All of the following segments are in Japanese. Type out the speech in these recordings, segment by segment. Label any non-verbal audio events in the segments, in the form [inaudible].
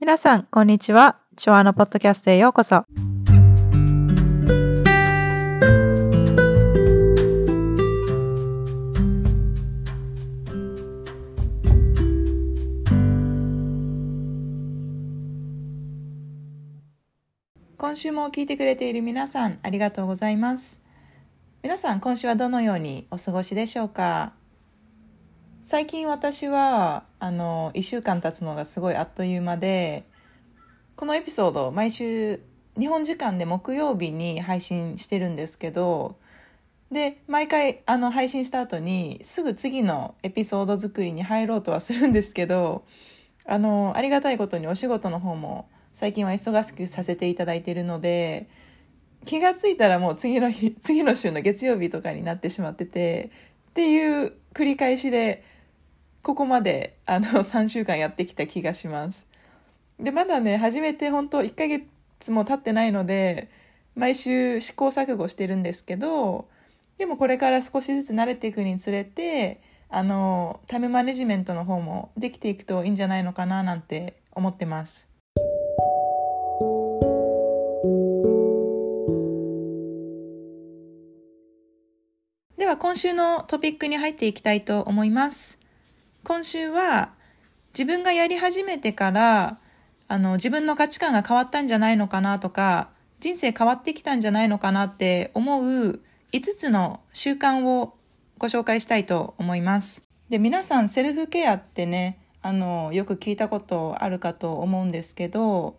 皆さん、こんにちは。チョアのポッドキャストへようこそ。今週も聞いてくれている皆さん、ありがとうございます。皆さん、今週はどのようにお過ごしでしょうか？最近私は、あの、1週間経つのがすごいあっという間で、このエピソード、毎週、日本時間で木曜日に配信してるんですけど、で、毎回、あの、配信した後に、すぐ次のエピソード作りに入ろうとはするんですけど、あの、ありがたいことにお仕事の方も、最近は忙しくさせていただいているので、気がついたらもう次の日、次の週の月曜日とかになってしまってて、っていう繰り返しで、ここまであの [laughs] 3週間やってきた気がします。で、まだね、初めて本当1ヶ月も経ってないので、毎週試行錯誤してるんですけど、でもこれから少しずつ慣れていくにつれて、あの、タイムマネジメントの方もできていくといいんじゃないのかななんて思ってます。では今週のトピックに入っていきたいと思います。今週は自分がやり始めてからあの自分の価値観が変わったんじゃないのかなとか人生変わってきたんじゃないのかなって思う5つの習慣をご紹介したいと思います。で皆さんセルフケアってねあのよく聞いたことあるかと思うんですけど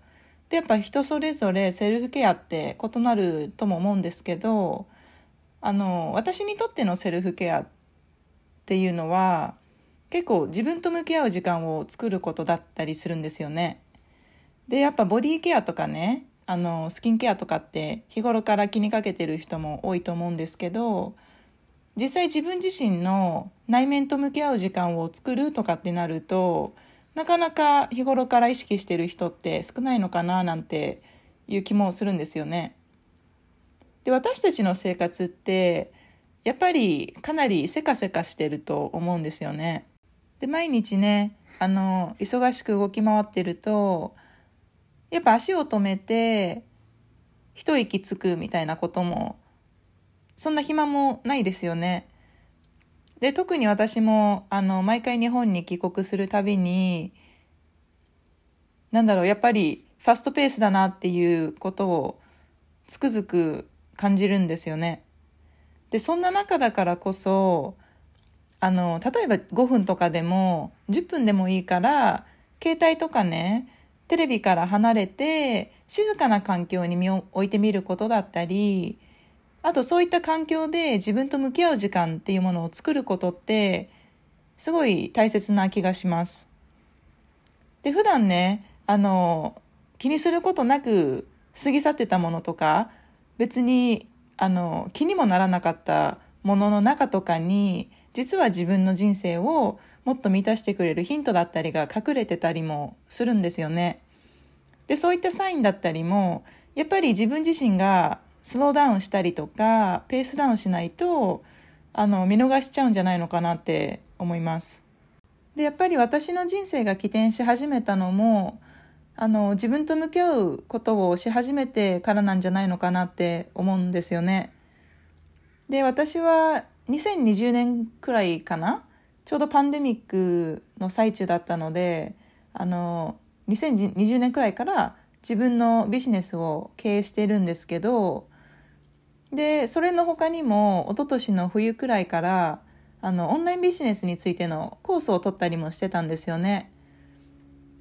でやっぱ人それぞれセルフケアって異なるとも思うんですけどあの私にとってのセルフケアっていうのは結構自分と向き合う時間を作ることだったりするんですよね。でやっぱボディケアとかねあのスキンケアとかって日頃から気にかけてる人も多いと思うんですけど実際自分自身の内面と向き合う時間を作るとかってなるとなかなか日頃から意識してる人って少ないのかななんていう気もするんですよね。で私たちの生活ってやっぱりかなりせかせかしてると思うんですよね。で毎日ねあの忙しく動き回ってるとやっぱ足を止めて一息つくみたいなこともそんな暇もないですよね。で特に私もあの毎回日本に帰国するたびになんだろうやっぱりファストペースだなっていうことをつくづく感じるんですよね。でそんな中だからこそあの例えば5分とかでも10分でもいいから携帯とかねテレビから離れて静かな環境に身を置いてみることだったりあとそういった環境で自分と向き合う時間っていうものを作ることってすごい大切な気がします。で普段ねあの気にすることなく過ぎ去ってたものとか別にあの気にもならなかったものの中とかに実は自分の人生をもっと満たしてくれるヒントだったりが隠れてたりもするんですよね。でそういったサインだったりもやっぱり自分自身がスローダウンしたりとかペースダウンしないとあの見逃しちゃうんじゃないのかなって思います。でやっぱり私の人生が起点し始めたのもあの自分と向き合うことをし始めてからなんじゃないのかなって思うんですよね。で私は2020年くらいかな？ちょうどパンデミックの最中だったのであの2020年くらいから自分のビジネスを経営してるんですけどでそれの他にも一昨年の冬くらいからあのオンラインビジネスについてのコースを取ったりもしてたんですよね。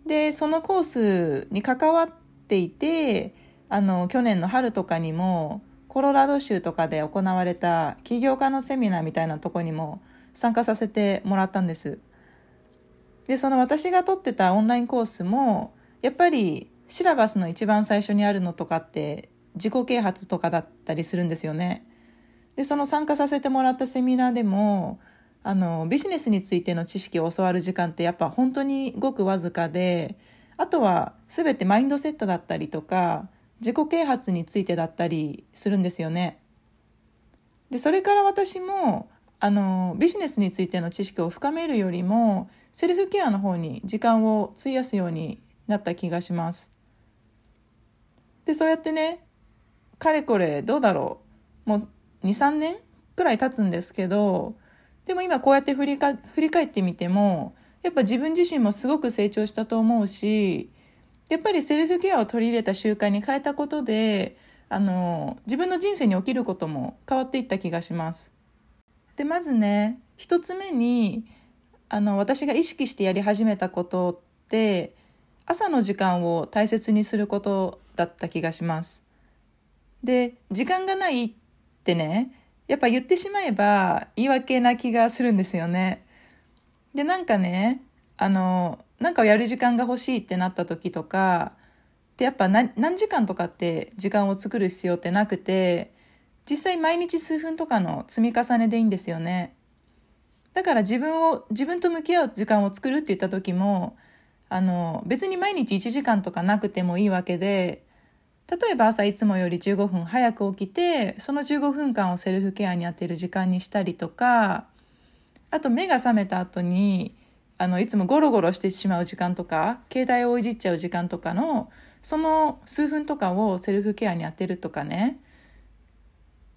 でそのコースに関わっていてあの去年の春とかにもコロラド州とかで行われた起業家のセミナーみたいなとこにも参加させてもらったんです。でその私が取ってたオンラインコースもやっぱりシラバスの一番最初にあるのとかって自己啓発とかだったりするんですよね。でその参加させてもらったセミナーでもあのビジネスについての知識を教わる時間ってやっぱ本当にごくわずかであとは全てマインドセットだったりとか自己啓発についてだったりするんですよね。でそれから私もあのビジネスについての知識を深めるよりもセルフケアの方に時間を費やすようになった気がします。でそうやってねかれこれどうだろうもう23年くらい経つんですけどでも今こうやって振りか振り返ってみてもやっぱ自分自身もすごく成長したと思うしやっぱりセルフケアを取り入れた習慣に変えたことであの自分の人生に起きることも変わっていった気がします。でまずね一つ目にあの私が意識してやり始めたことって朝の時間を大切にすることだった気がします。で、時間がないってね、やっぱ言ってしまえば言い訳な気がするんですよね。で、なんかね、あの、なんかやる時間が欲しいってなった時とか、で、やっぱ何時間とかって時間を作る必要ってなくて、実際毎日数分とかの積み重ねでいいんですよね。だから自分を、自分と向き合う時間を作るって言った時も、あの、別に毎日1時間とかなくてもいいわけで、例えば朝いつもより15分早く起きて、その15分間をセルフケアに当てる時間にしたりとか、あと目が覚めた後に、あの、いつもゴロゴロしてしまう時間とか、携帯をいじっちゃう時間とかの、その数分とかをセルフケアに当てるとかね。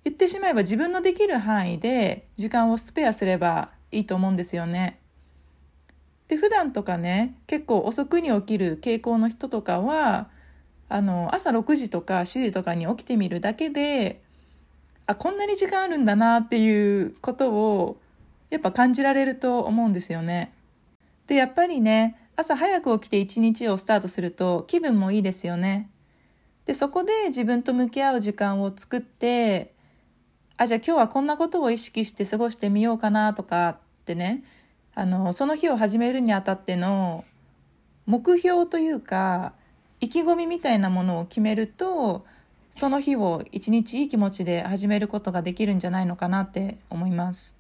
言ってしまえば自分のできる範囲で時間をスペアすればいいと思うんですよね。で普段とかね結構遅くに起きる傾向の人とかはあの朝6時とか7時とかに起きてみるだけであこんなに時間あるんだなっていうことをやっぱ感じられると思うんですよね。でやっぱりね朝早く起きて一日をスタートすると気分もいいですよね。でそこで自分と向き合う時間を作ってあじゃあ今日はこんなことを意識して過ごしてみようかなとかってねあのその日を始めるにあたっての目標というか意気込みみたいなものを決めるとその日を一日いい気持ちで始めることができるんじゃないのかなって思います。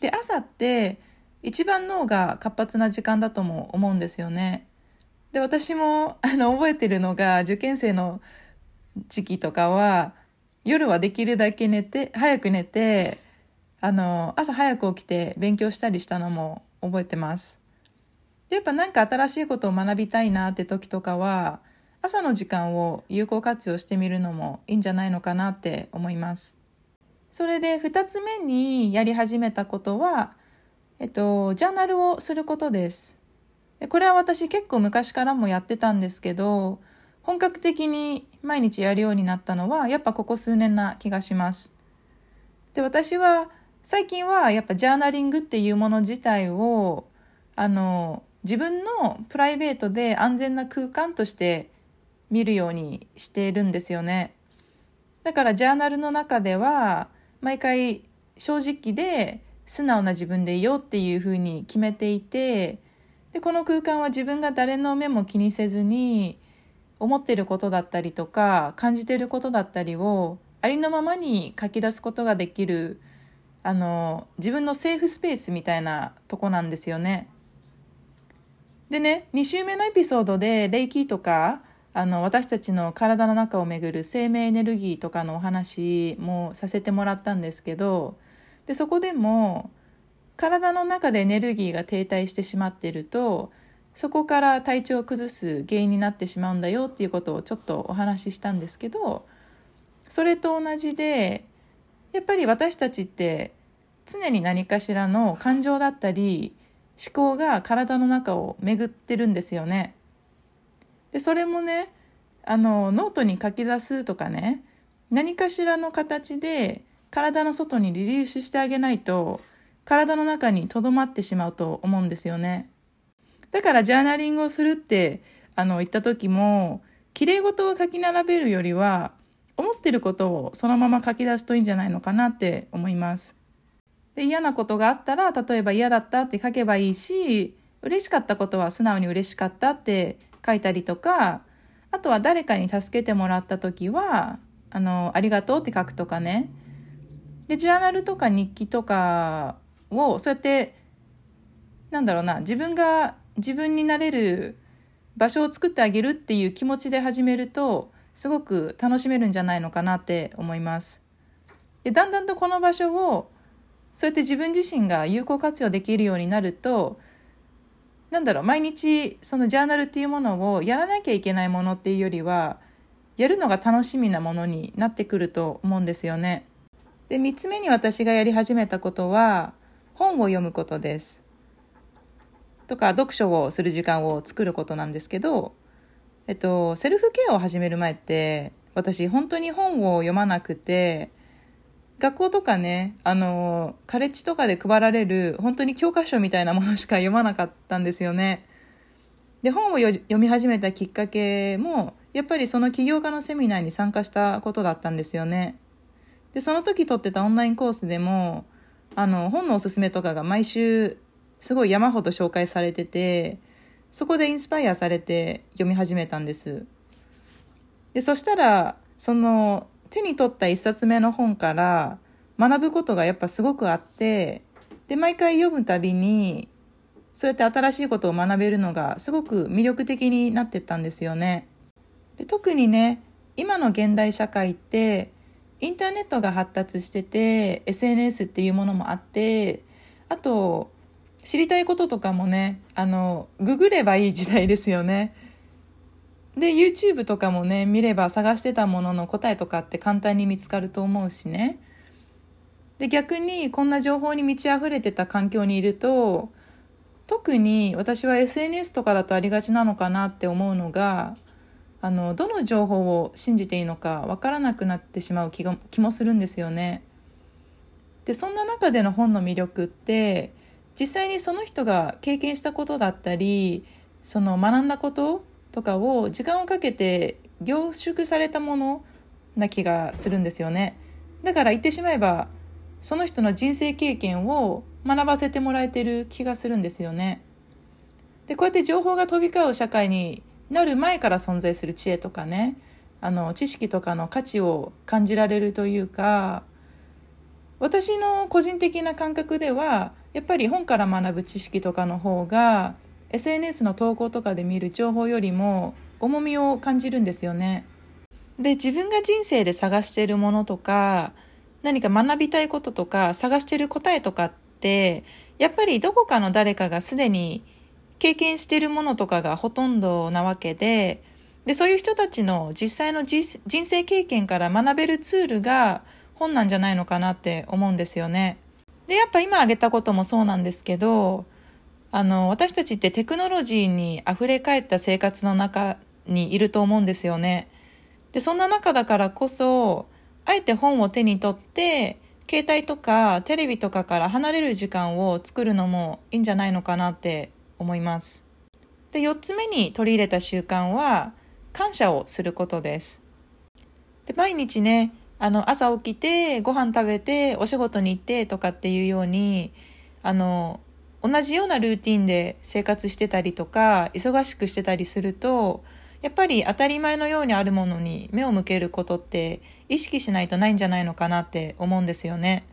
で朝って一番脳が活発な時間だとも思うんですよね。で私もあの覚えてるのが受験生の時期とかは夜はできるだけ寝て早く寝てあの、朝早く起きて勉強したりしたのも覚えてます。で、やっぱなんか新しいことを学びたいなって時とかは、朝の時間を有効活用してみるのもいいんじゃないのかなって思います。それで2つ目にやり始めたことは、えっと、ジャーナルをすることです。でこれは私結構昔からもやってたんですけど、本格的に毎日やるようになったのは、やっぱここ数年な気がします。で、私は最近はやっぱジャーナリングっていうもの自体をあの自分のプライベートで安全な空間として見るようにしているんですよね。だからジャーナルの中では毎回正直で素直な自分でいようっていうふうに決めていてでこの空間は自分が誰の目も気にせずに思ってることだったりとか感じてることだったりをありのままに書き出すことができるあの自分のセーフスペースみたいなとこなんですよね。でね2週目のエピソードで霊気とかあの私たちの体の中をめぐる生命エネルギーとかのお話もさせてもらったんですけどでそこでも体の中でエネルギーが停滞してしまっているとそこから体調を崩す原因になってしまうんだよっていうことをちょっとお話ししたんですけどそれと同じでやっぱり私たちって常に何かしらの感情だったり思考が体の中を巡ってるんですよね。でそれもねあのノートに書き出すとかね何かしらの形で体の外にリリースしてあげないと体の中にとどまってしまうと思うんですよね。だからジャーナリングをするってあの言った時も綺麗事を書き並べるよりは思ってることをそのまま書き出すといいんじゃないのかなって思います。で嫌なことがあったら例えば嫌だったって書けばいいし嬉しかったことは素直に嬉しかったって書いたりとかあとは誰かに助けてもらった時はあのありがとうって書くとかねでジャーナルとか日記とかをそうやってなんだろうな自分が自分になれる場所を作ってあげるっていう気持ちで始めるとすごく楽しめるんじゃないのかなって思います。でだんだんとこの場所をそうやって自分自身が有効活用できるようになるとなんだろう、毎日そのジャーナルっていうものをやらなきゃいけないものっていうよりは、やるのが楽しみなものになってくると思うんですよね。で、3つ目に私がやり始めたことは、本を読むことです。とか、読書をする時間を作ることなんですけど、えっと、セルフケアを始める前って、私本当に本を読まなくて、学校とかね、あの、カレッジとかで配られる本当に教科書みたいなものしか読まなかったんですよね。で、本を読み始めたきっかけも、やっぱりその起業家のセミナーに参加したことだったんですよね。で、その時取ってたオンラインコースでも、あの、本のおすすめとかが毎週すごい山ほど紹介されてて、そこでインスパイアされて読み始めたんです。で、そしたら、その手に取った一冊目の本から学ぶことがやっぱすごくあって、で、毎回読むたびに、そうやって新しいことを学べるのがすごく魅力的になってったんですよね。で特にね、今の現代社会って、インターネットが発達してて、SNS っていうものもあって、あと、知りたいこととかもね、あの、ググればいい時代ですよね。で、YouTube とかもね、見れば探してたものの答えとかって簡単に見つかると思うしね。で、逆にこんな情報に満ち溢れてた環境にいると、特に私は SNS とかだとありがちなのかなって思うのが、あの、どの情報を信じていいのかわからなくなってしまう気が気もするんですよね。で、そんな中での本の魅力って、実際にその人が経験したことだったり、その学んだこととかを時間をかけて凝縮されたものな気がするんですよね。だから言ってしまえばその人の人生経験を学ばせてもらえてる気がするんですよね。でこうやって情報が飛び交う社会になる前から存在する知恵とかねあの知識とかの価値を感じられるというか私の個人的な感覚ではやっぱり本から学ぶ知識とかの方が SNS の投稿とかで見る情報よりも重みを感じるんですよね。で、自分が人生で探しているものとか、何か学びたいこととか、探している答えとかって、やっぱりどこかの誰かがすでに経験してるものとかがほとんどなわけで、で、そういう人たちの実際の人生経験から学べるツールが本なんじゃないのかなって思うんですよね。で、やっぱ今挙げたこともそうなんですけど、あの、私たちってテクノロジーに溢れ返った生活の中にいると思うんですよね。で、そんな中だからこそ、あえて本を手に取って、携帯とかテレビとかから離れる時間を作るのもいいんじゃないのかなって思います。で、4つ目に取り入れた習慣は、感謝をすることです。で、毎日ね、あの、朝起きて、ご飯食べて、お仕事に行ってとかっていうように、あの、同じようなルーティンで生活してたりとか忙しくしてたりするとやっぱり当たり前のようにあるものに目を向けることって意識しないとないんじゃないのかなって思うんですよね。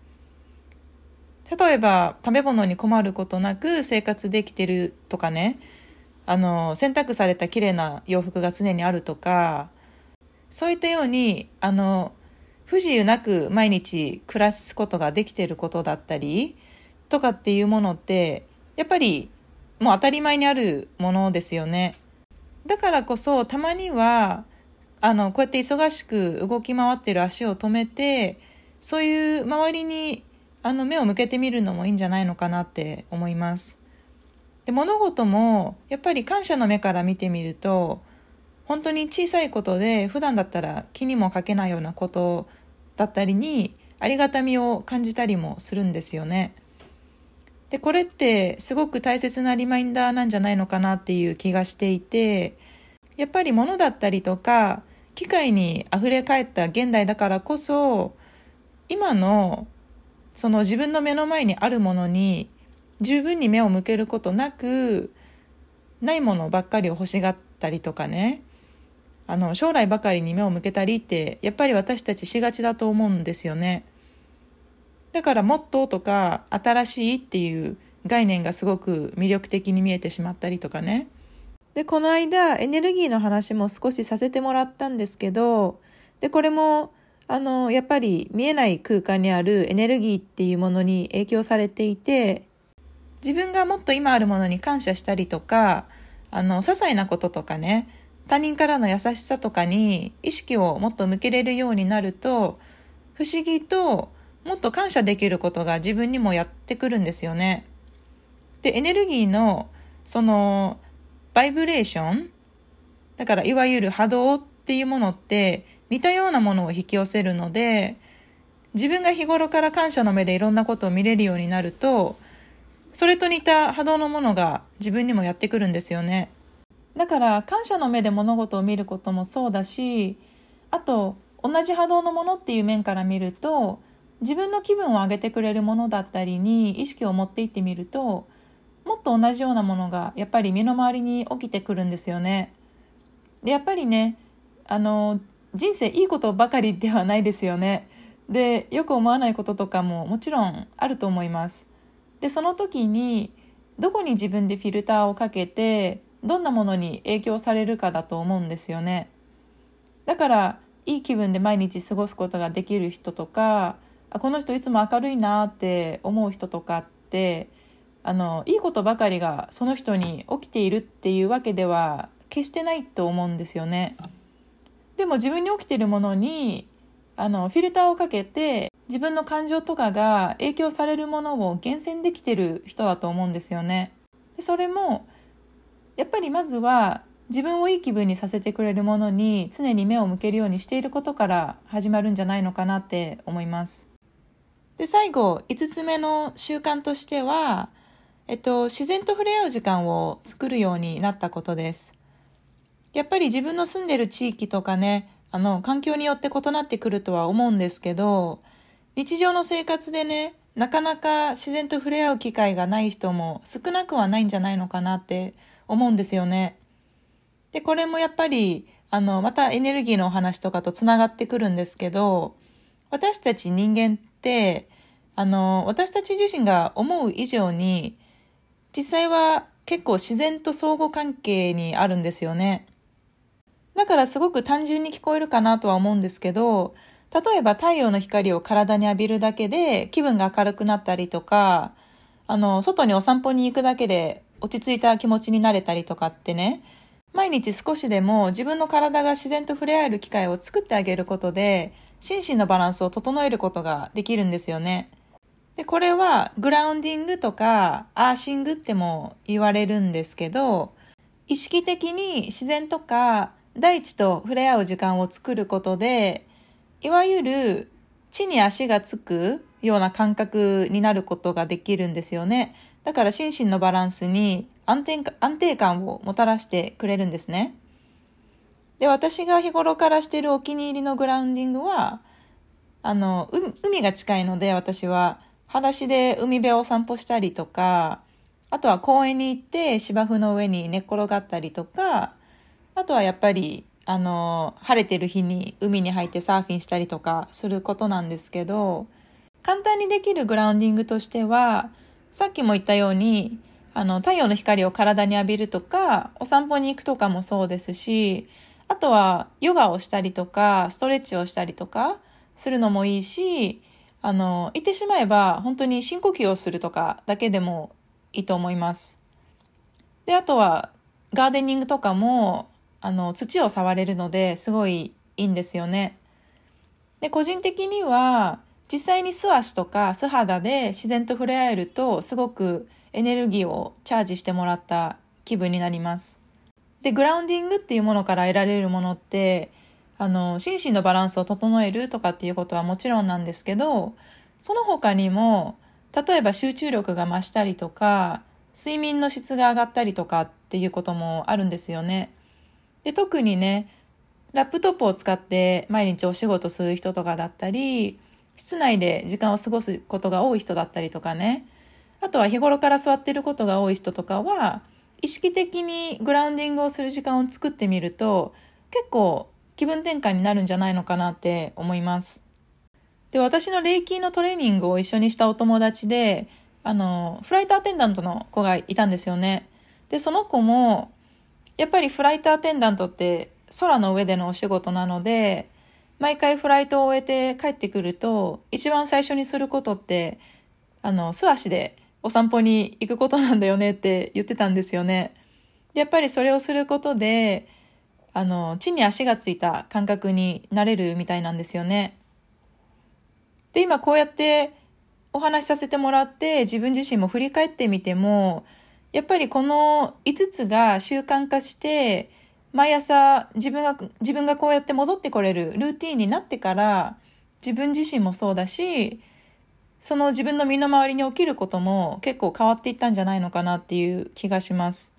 例えば食べ物に困ることなく生活できてるとかねあの洗濯された綺麗な洋服が常にあるとかそういったようにあの不自由なく毎日暮らすことができてることだったりとかっていうものって、やっぱりもう当たり前にあるものですよね。だからこそ、たまには、あの、こうやって忙しく動き回ってる足を止めて、そういう周りに、あの、目を向けてみるのもいいんじゃないのかなって思います。で、物事も、やっぱり感謝の目から見てみると、本当に小さいことで、普段だったら気にもかけないようなことだったりに、ありがたみを感じたりもするんですよね。で、これってすごく大切なリマインダーなんじゃないのかなっていう気がしていて、やっぱり物だったりとか、機械に溢れ返った現代だからこそ、今のその自分の目の前にあるものに十分に目を向けることなく、ないものばっかりを欲しがったりとかね、あの、将来ばかりに目を向けたりって、やっぱり私たちしがちだと思うんですよね。だからもっととか新しいっていう概念がすごく魅力的に見えてしまったりとかね。で、この間エネルギーの話も少しさせてもらったんですけど、で、これもあの、やっぱり見えない空間にあるエネルギーっていうものに影響されていて、自分がもっと今あるものに感謝したりとか、あの、些細なこととかね、他人からの優しさとかに意識をもっと向けれるようになると、不思議ともっと感謝できることが自分にもやってくるんですよね。で、エネルギーのそのバイブレーションだからいわゆる波動っていうものって似たようなものを引き寄せるので自分が日頃から感謝の目でいろんなことを見れるようになるとそれと似た波動のものが自分にもやってくるんですよね。だから感謝の目で物事を見ることもそうだしあと同じ波動のものっていう面から見ると自分の気分を上げてくれるものだったりに意識を持っていってみるともっと同じようなものがやっぱり身の回りに起きてくるんですよね。でやっぱりねあの人生いいことばかりではないですよね。でよく思わないこととかももちろんあると思います。でその時にどこに自分でフィルターをかけてどんなものに影響されるかだと思うんですよね。だからいい気分で毎日過ごすことができる人とかあこの人いつも明るいなって思う人とかってあのいいことばかりがその人に起きているっていうわけでは決してないと思うんですよね。でも自分に起きているものにあのフィルターをかけて自分の感情とかが影響されるものを厳選できている人だと思うんですよね。でそれもやっぱりまずは自分をいい気分にさせてくれるものに常に目を向けるようにしていることから始まるんじゃないのかなって思います。で、最後、5つ目の習慣としては、えっと、自然と触れ合う時間を作るようになったことです。やっぱり自分の住んでる地域とかね、あの、環境によって異なってくるとは思うんですけど、日常の生活でね、なかなか自然と触れ合う機会がない人も少なくはないんじゃないのかなって思うんですよね。で、これもやっぱり、あの、またエネルギーのお話とかとつながってくるんですけど、私たち人間って、あの、私たち自身が思う以上に、実際は結構自然と相互関係にあるんですよね。だからすごく単純に聞こえるかなとは思うんですけど、例えば太陽の光を体に浴びるだけで気分が明るくなったりとか、あの、外にお散歩に行くだけで落ち着いた気持ちになれたりとかってね、毎日少しでも自分の体が自然と触れ合える機会を作ってあげることで、心身のバランスを整えることができるんですよね。で、これはグラウンディングとかアーシングっても言われるんですけど、意識的に自然とか大地と触れ合う時間を作ることで、いわゆる地に足がつくような感覚になることができるんですよね。だから心身のバランスに安定安定感をもたらしてくれるんですね。で、私が日頃からしているお気に入りのグラウンディングは、あの、海が近いので私は裸足で海辺を散歩したりとか、あとは公園に行って芝生の上に寝っ転がったりとか、あとはやっぱり、あの、晴れてる日に海に入ってサーフィンしたりとかすることなんですけど、簡単にできるグラウンディングとしては、さっきも言ったように、あの、太陽の光を体に浴びるとか、お散歩に行くとかもそうですし、あとはヨガをしたりとか、ストレッチをしたりとかするのもいいし、あの、言ってしまえば本当に深呼吸をするとかだけでもいいと思います。で、あとはガーデニングとかも、あの、土を触れるのですごいいいんですよね。で、個人的には、実際に素足とか素肌で自然と触れ合えるとすごくエネルギーをチャージしてもらった気分になります。で、グラウンディングっていうものから得られるものって、あの、心身のバランスを整えるとかっていうことはもちろんなんですけど、その他にも、例えば集中力が増したりとか、睡眠の質が上がったりとかっていうこともあるんですよね。で、特にね、ラップトップを使って毎日お仕事する人とかだったり、室内で時間を過ごすことが多い人だったりとかね。あとは日頃から座ってることが多い人とかは、意識的にグラウンディングをする時間を作ってみると、結構気分転換になるんじゃないのかなって思います。で、私の霊気のトレーニングを一緒にしたお友達で、あの、フライトアテンダントの子がいたんですよね。で、その子も、やっぱりフライトアテンダントって空の上でのお仕事なので、毎回フライトを終えて帰ってくると、一番最初にすることって、あの、素足でお散歩に行くことなんだよねって言ってたんですよね。やっぱりそれをすることで、あの、地に足がついた感覚になれるみたいなんですよね。で、今こうやってお話しさせてもらって自分自身も振り返ってみても、やっぱりこの5つが習慣化して、毎朝自分が、自分がこうやって戻ってこれるルーティンになってから、自分自身もそうだし、その自分の身の回りに起きることも結構変わっていったんじゃないのかなっていう気がします。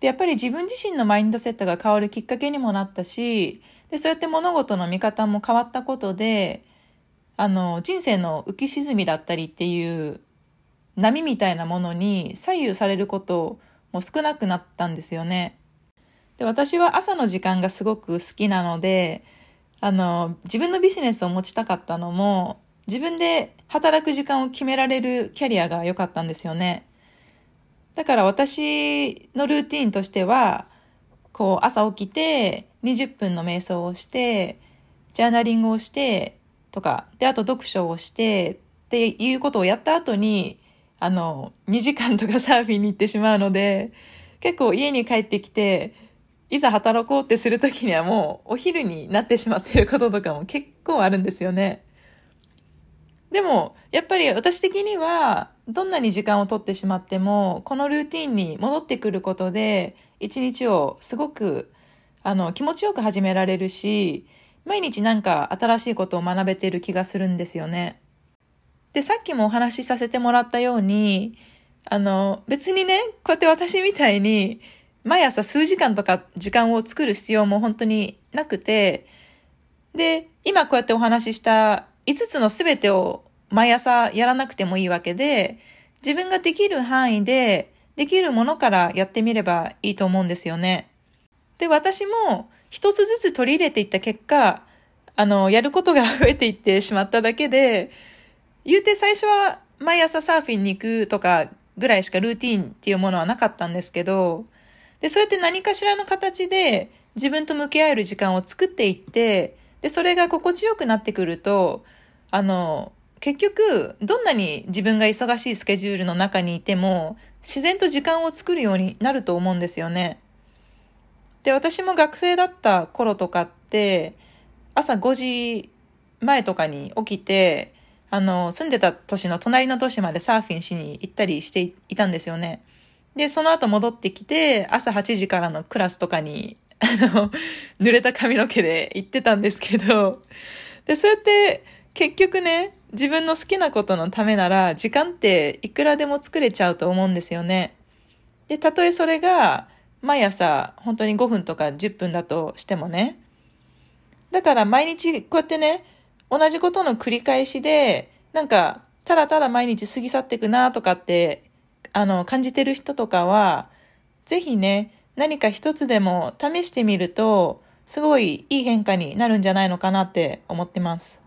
で、やっぱり自分自身のマインドセットが変わるきっかけにもなったし、で、そうやって物事の見方も変わったことで、あの、人生の浮き沈みだったりっていう波みたいなものに左右されることも少なくなったんですよね。で、私は朝の時間がすごく好きなので、あの、自分のビジネスを持ちたかったのも、自分で働く時間を決められるキャリアが良かったんですよね。だから私のルーティンとしては、こう朝起きて20分の瞑想をして、ジャーナリングをしてとか、で、あと読書をしてっていうことをやった後に、あの、2時間とかサーフィンに行ってしまうので、結構家に帰ってきて、いざ働こうってするときにはもうお昼になってしまっていることとかも結構あるんですよね。でも、やっぱり私的には、どんなに時間を取ってしまっても、このルーティンに戻ってくることで、一日をすごく、あの、気持ちよく始められるし、毎日なんか新しいことを学べてる気がするんですよね。で、さっきもお話しさせてもらったように、あの、別にね、こうやって私みたいに、毎朝数時間とか時間を作る必要も本当になくて、で、今こうやってお話しした5つの全てを毎朝やらなくてもいいわけで、自分ができる範囲で、できるものからやってみればいいと思うんですよね。で、私も一つずつ取り入れていった結果、あの、やることが増えていってしまっただけで、言うて最初は毎朝サーフィンに行くとかぐらいしかルーティンっていうものはなかったんですけど、で、そうやって何かしらの形で自分と向き合える時間を作っていって、で、それが心地よくなってくると、あの、結局、どんなに自分が忙しいスケジュールの中にいても、自然と時間を作るようになると思うんですよね。で、私も学生だった頃とかって、朝5時前とかに起きて、あの、住んでた都市の隣の都市までサーフィンしに行ったりしていたんですよね。で、その後戻ってきて、朝8時からのクラスとかに、あの、濡れた髪の毛で行ってたんですけど、で、そうやって結局ね、自分の好きなことのためなら、時間っていくらでも作れちゃうと思うんですよね。で、たとえそれが、毎朝本当に5分とか10分だとしてもね。だから毎日こうやってね、同じことの繰り返しで、なんか、ただただ毎日過ぎ去っていくなとかってあの、感じてる人とかは、ぜひね、何か一つでも試してみると、すごいいい変化になるんじゃないのかなって思ってます。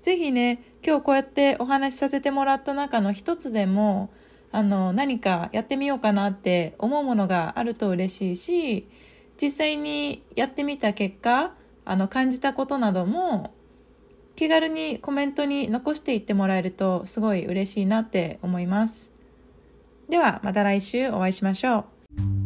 ぜひね、今日こうやってお話しさせてもらった中の一つでも、あの、何かやってみようかなって思うものがあると嬉しいし、実際にやってみた結果、あの、感じたことなども、気軽にコメントに残していってもらえるとすごい嬉しいなって思います。ではまた来週お会いしましょう。